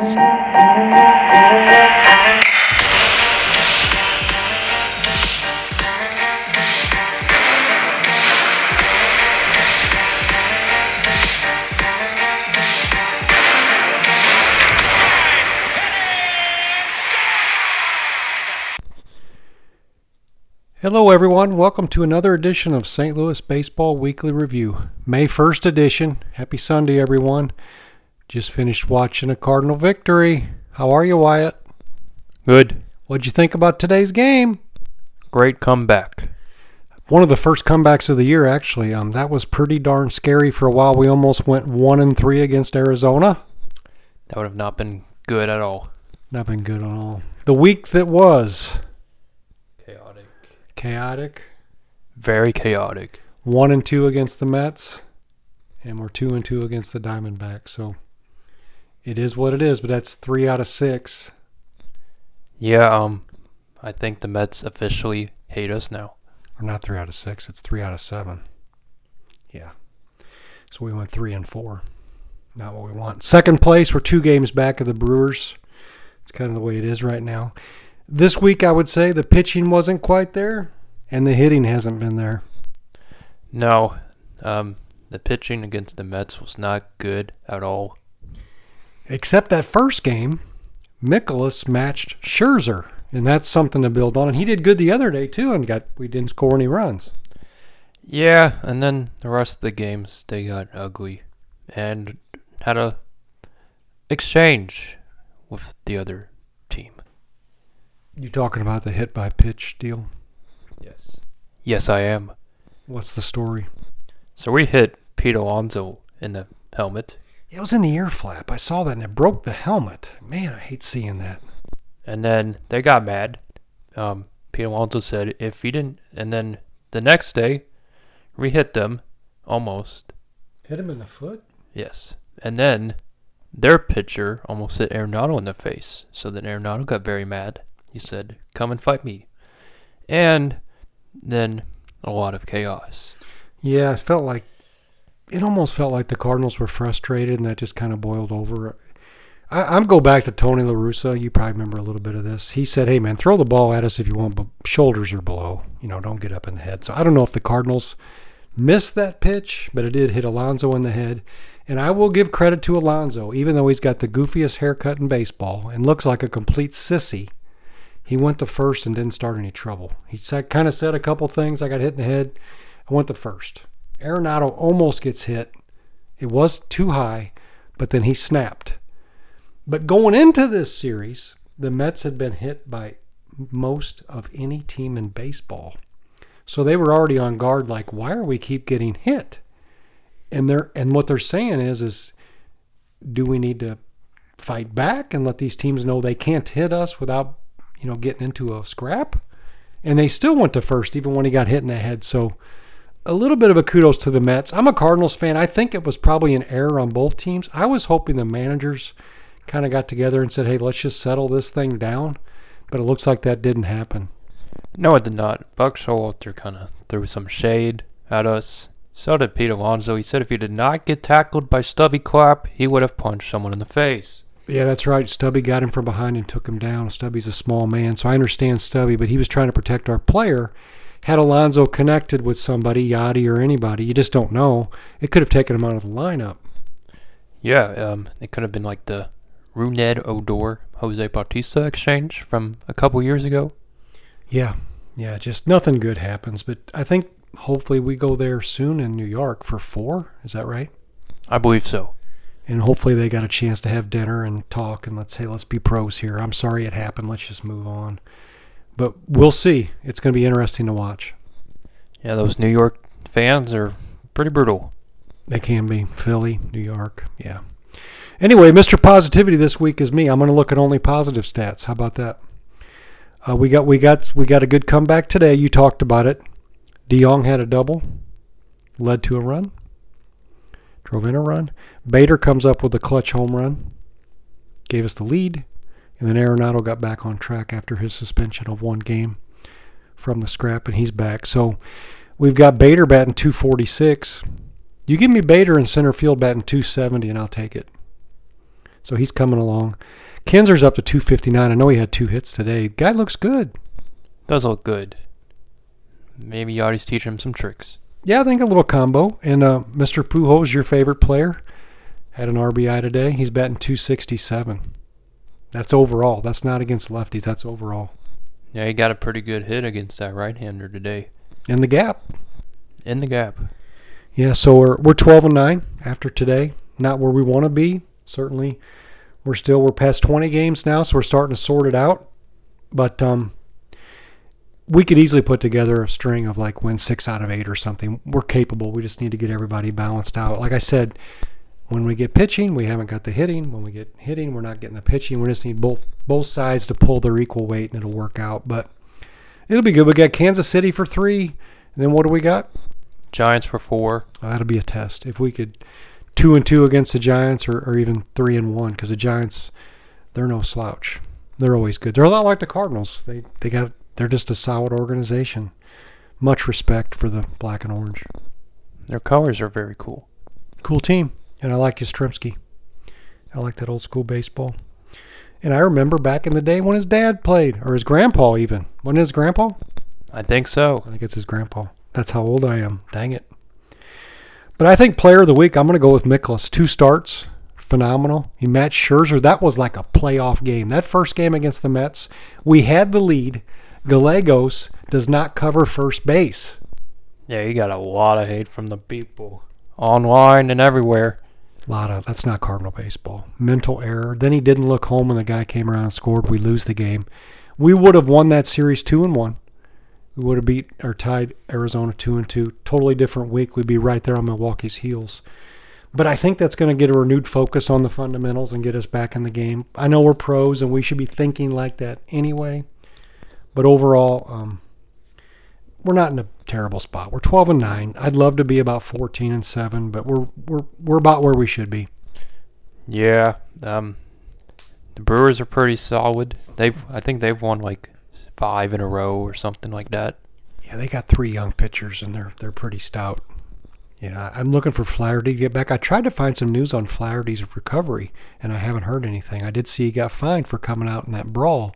Hello, everyone. Welcome to another edition of St. Louis Baseball Weekly Review, May 1st edition. Happy Sunday, everyone. Just finished watching a Cardinal victory. How are you, Wyatt? Good. What'd you think about today's game? Great comeback. One of the first comebacks of the year, actually. Um, that was pretty darn scary for a while. We almost went one and three against Arizona. That would have not been good at all. Not been good at all. The week that was Chaotic. chaotic. Very chaotic. One and two against the Mets, and we're two and two against the Diamondbacks. So it is what it is. But that's three out of six. Yeah, um, I think the Mets officially hate us now. or not three out of six. It's three out of seven. Yeah. So we went three and four. Not what we want. Second place, we're two games back of the Brewers. It's kind of the way it is right now. This week, I would say the pitching wasn't quite there, and the hitting hasn't been there. No, um, the pitching against the Mets was not good at all. Except that first game, Mikolas matched Scherzer, and that's something to build on. And he did good the other day too, and got we didn't score any runs. Yeah, and then the rest of the games they got ugly, and had a exchange with the other team. You talking about the hit by pitch deal? Yes. Yes, I am. What's the story? So we hit Pete Alonso in the helmet, It was in the ear flap. I saw that and it broke the helmet. Man, I hate seeing that. and then they got mad. Um, Pete Alonso said if he didn't, and then the next day, we hit them almost. Hit him in the foot? Yes, and then their pitcher almost hit Arenado in the face. So then Arenado got very mad. He said, "Come and fight me," and then a lot of chaos. Yeah, it felt like it almost felt like the Cardinals were frustrated and that just kind of boiled over. I, I'm go back to Tony La Russa. You probably remember a little bit of this. He said, "Hey man, throw the ball at us if you want, but shoulders are below. You know, don't get up in the head." So I don't know if the Cardinals missed that pitch, but it did hit Alonso in the head. And I will give credit to Alonso, even though he's got the goofiest haircut in baseball and looks like a complete sissy. He went to first and didn't start any trouble. He kind of said a couple things. I got hit in the head. I went to first. Arenado almost gets hit. It was too high, but then he snapped. But going into this series, the Mets had been hit by most of any team in baseball. So they were already on guard like why are we keep getting hit? And they're and what they're saying is is do we need to fight back and let these teams know they can't hit us without, you know, getting into a scrap? And they still went to first even when he got hit in the head. So a little bit of a kudos to the Mets. I'm a Cardinals fan. I think it was probably an error on both teams. I was hoping the managers kind of got together and said, "Hey, let's just settle this thing down." But it looks like that didn't happen. No, it did not. Buck Showalter kind of threw some shade at us. So did Pete Alonso. He said if he did not get tackled by Stubby Clapp, he would have punched someone in the face. Yeah, that's right. Stubby got him from behind and took him down. Stubby's a small man, so I understand Stubby, but he was trying to protect our player. Had Alonso connected with somebody, Yadi or anybody, you just don't know. It could have taken him out of the lineup. Yeah, um, it could have been like the Rougned Odor Jose Bautista exchange from a couple years ago. Yeah, yeah, just nothing good happens. But I think hopefully we go there soon in New York for four. Is that right? I believe so. And hopefully they got a chance to have dinner and talk and let's say let's be pros here. I'm sorry it happened. Let's just move on. But we'll see. It's going to be interesting to watch. Yeah, those New York fans are pretty brutal. They can be Philly, New York. Yeah. Anyway, Mr. Positivity this week is me. I'm going to look at only positive stats. How about that? Uh, we got we got we got a good comeback today. You talked about it. DeJong had a double, led to a run, drove in a run. Bader comes up with a clutch home run, gave us the lead, and then Arenado got back on track after his suspension of one game from the scrap, and he's back. So we've got Bader batting 246. You give me Bader in center field batting 270, and I'll take it. So he's coming along. Kinzer's up to 259. I know he had two hits today. Guy looks good. Does look good. Maybe you teaching him some tricks. Yeah, I think a little combo. And uh, Mr. Pujols, your favorite player, had an RBI today. He's batting 267. That's overall. That's not against lefties. That's overall. Yeah, he got a pretty good hit against that right-hander today. In the gap. In the gap. Yeah, so we're we're 12 and 9 after today. Not where we want to be. Certainly, we're still we're past 20 games now, so we're starting to sort it out. But um, we could easily put together a string of like win six out of eight or something. We're capable. We just need to get everybody balanced out. Like I said, when we get pitching, we haven't got the hitting. When we get hitting, we're not getting the pitching. We just need both both sides to pull their equal weight, and it'll work out. But it'll be good. We got Kansas City for three, and then what do we got? Giants for four. Uh, that'll be a test. If we could two and two against the Giants, or, or even three and one, because the Giants, they're no slouch. They're always good. They're a lot like the Cardinals. They they got they're just a solid organization. Much respect for the black and orange. Their colors are very cool. Cool team, and I like Yastrzemski. I like that old school baseball. And I remember back in the day when his dad played, or his grandpa even. Wasn't it his grandpa? I think so. I think it's his grandpa. That's how old I am. Dang it. But I think player of the week, I'm going to go with Mikolas. Two starts, phenomenal. He matched Scherzer. That was like a playoff game. That first game against the Mets, we had the lead. Gallegos does not cover first base. Yeah, he got a lot of hate from the people online and everywhere. A lot of that's not Cardinal baseball. Mental error. Then he didn't look home when the guy came around and scored. We lose the game. We would have won that series two and one. We would have beat or tied Arizona two and two. Totally different week. We'd be right there on Milwaukee's heels. But I think that's going to get a renewed focus on the fundamentals and get us back in the game. I know we're pros and we should be thinking like that anyway. But overall, um, we're not in a terrible spot. We're 12 and 9. I'd love to be about 14 and 7, but we're we're we're about where we should be. Yeah, um, the Brewers are pretty solid. They've I think they've won like five in a row or something like that. Yeah, they got three young pitchers and they're they're pretty stout. Yeah, I'm looking for Flaherty to get back. I tried to find some news on Flaherty's recovery, and I haven't heard anything. I did see he got fined for coming out in that brawl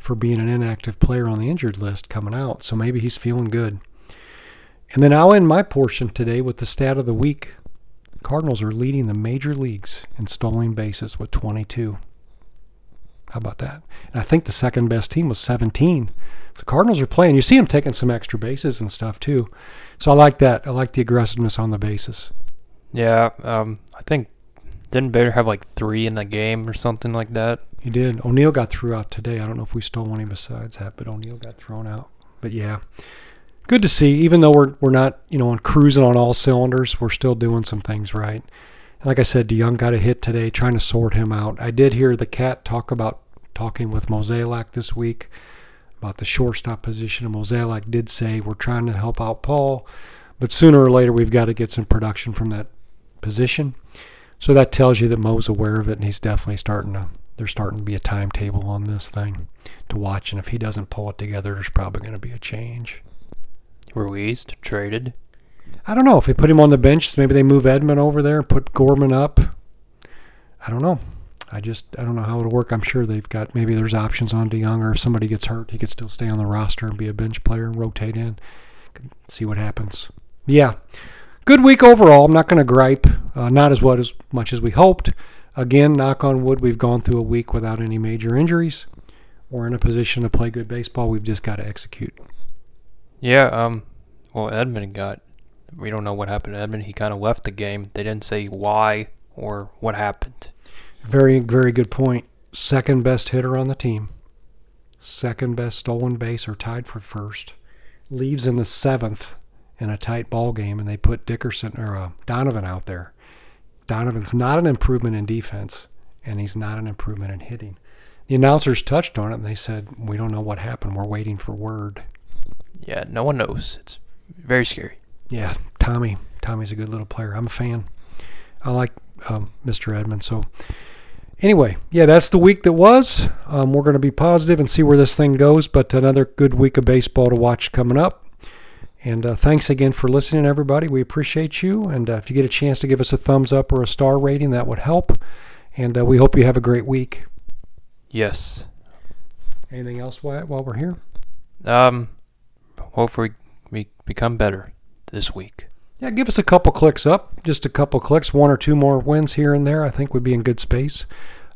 for being an inactive player on the injured list coming out, so maybe he's feeling good. And then I'll end my portion today with the stat of the week. Cardinals are leading the major leagues in stolen bases with 22. How about that? And I think the second best team was 17. So Cardinals are playing. You see them taking some extra bases and stuff too. So I like that. I like the aggressiveness on the bases. Yeah, um, I think didn't Bader have like three in the game or something like that? He did. O'Neill got threw out today. I don't know if we stole any besides that, but O'Neill got thrown out. But yeah, good to see. Even though we're we're not you know on cruising on all cylinders, we're still doing some things right. Like I said, DeJong got a hit today, trying to sort him out. I did hear the cat talk about talking with Mozeliak this week about the shortstop position, and Mozeliak did say we're trying to help out Paul, but sooner or later we've got to get some production from that position. So that tells you that Mo's aware of it, and he's definitely starting to. There's starting to be a timetable on this thing to watch, and if he doesn't pull it together, there's probably going to be a change. Ruiz traded. I don't know if they put him on the bench. Maybe they move Edman over there and put Gorman up. I don't know. I just I don't know how it'll work. I'm sure they've got maybe there's options on DeJong, or if somebody gets hurt, he could still stay on the roster and be a bench player and rotate in. See what happens. Yeah, good week overall. I'm not going to gripe. Uh, not as what as much as we hoped. Again, knock on wood, we've gone through a week without any major injuries. We're in a position to play good baseball. We've just got to execute. Yeah. Um. Well, Edman got. We don't know what happened to Edman. He kind of left the game. They didn't say why or what happened. Very, very good point. Second best hitter on the team. Second best stolen base or tied for first. Leaves in the seventh in a tight ball game, and they put Dickerson or uh, Donovan out there. Donovan's not an improvement in defense, and he's not an improvement in hitting. The announcers touched on it, and they said, "We don't know what happened. We're waiting for word." Yeah, no one knows. It's very scary. Yeah, Tommy. Tommy's a good little player. I'm a fan. I like um, Mr. Edman. So, anyway, yeah, that's the week that was. Um, we're going to be positive and see where this thing goes. But another good week of baseball to watch coming up. And uh, thanks again for listening, everybody. We appreciate you. And uh, if you get a chance to give us a thumbs up or a star rating, that would help. And uh, we hope you have a great week. Yes. Anything else while, while we're here? Um, hopefully we become better this week. Yeah, give us a couple clicks up, just a couple clicks, one or two more wins here and there. I think we'd be in good space.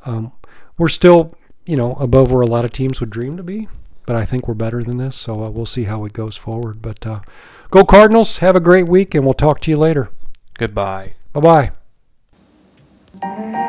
Um, we're still, you know, above where a lot of teams would dream to be, but I think we're better than this. So uh, we'll see how it goes forward. But uh, go Cardinals! Have a great week, and we'll talk to you later. Goodbye. Bye bye.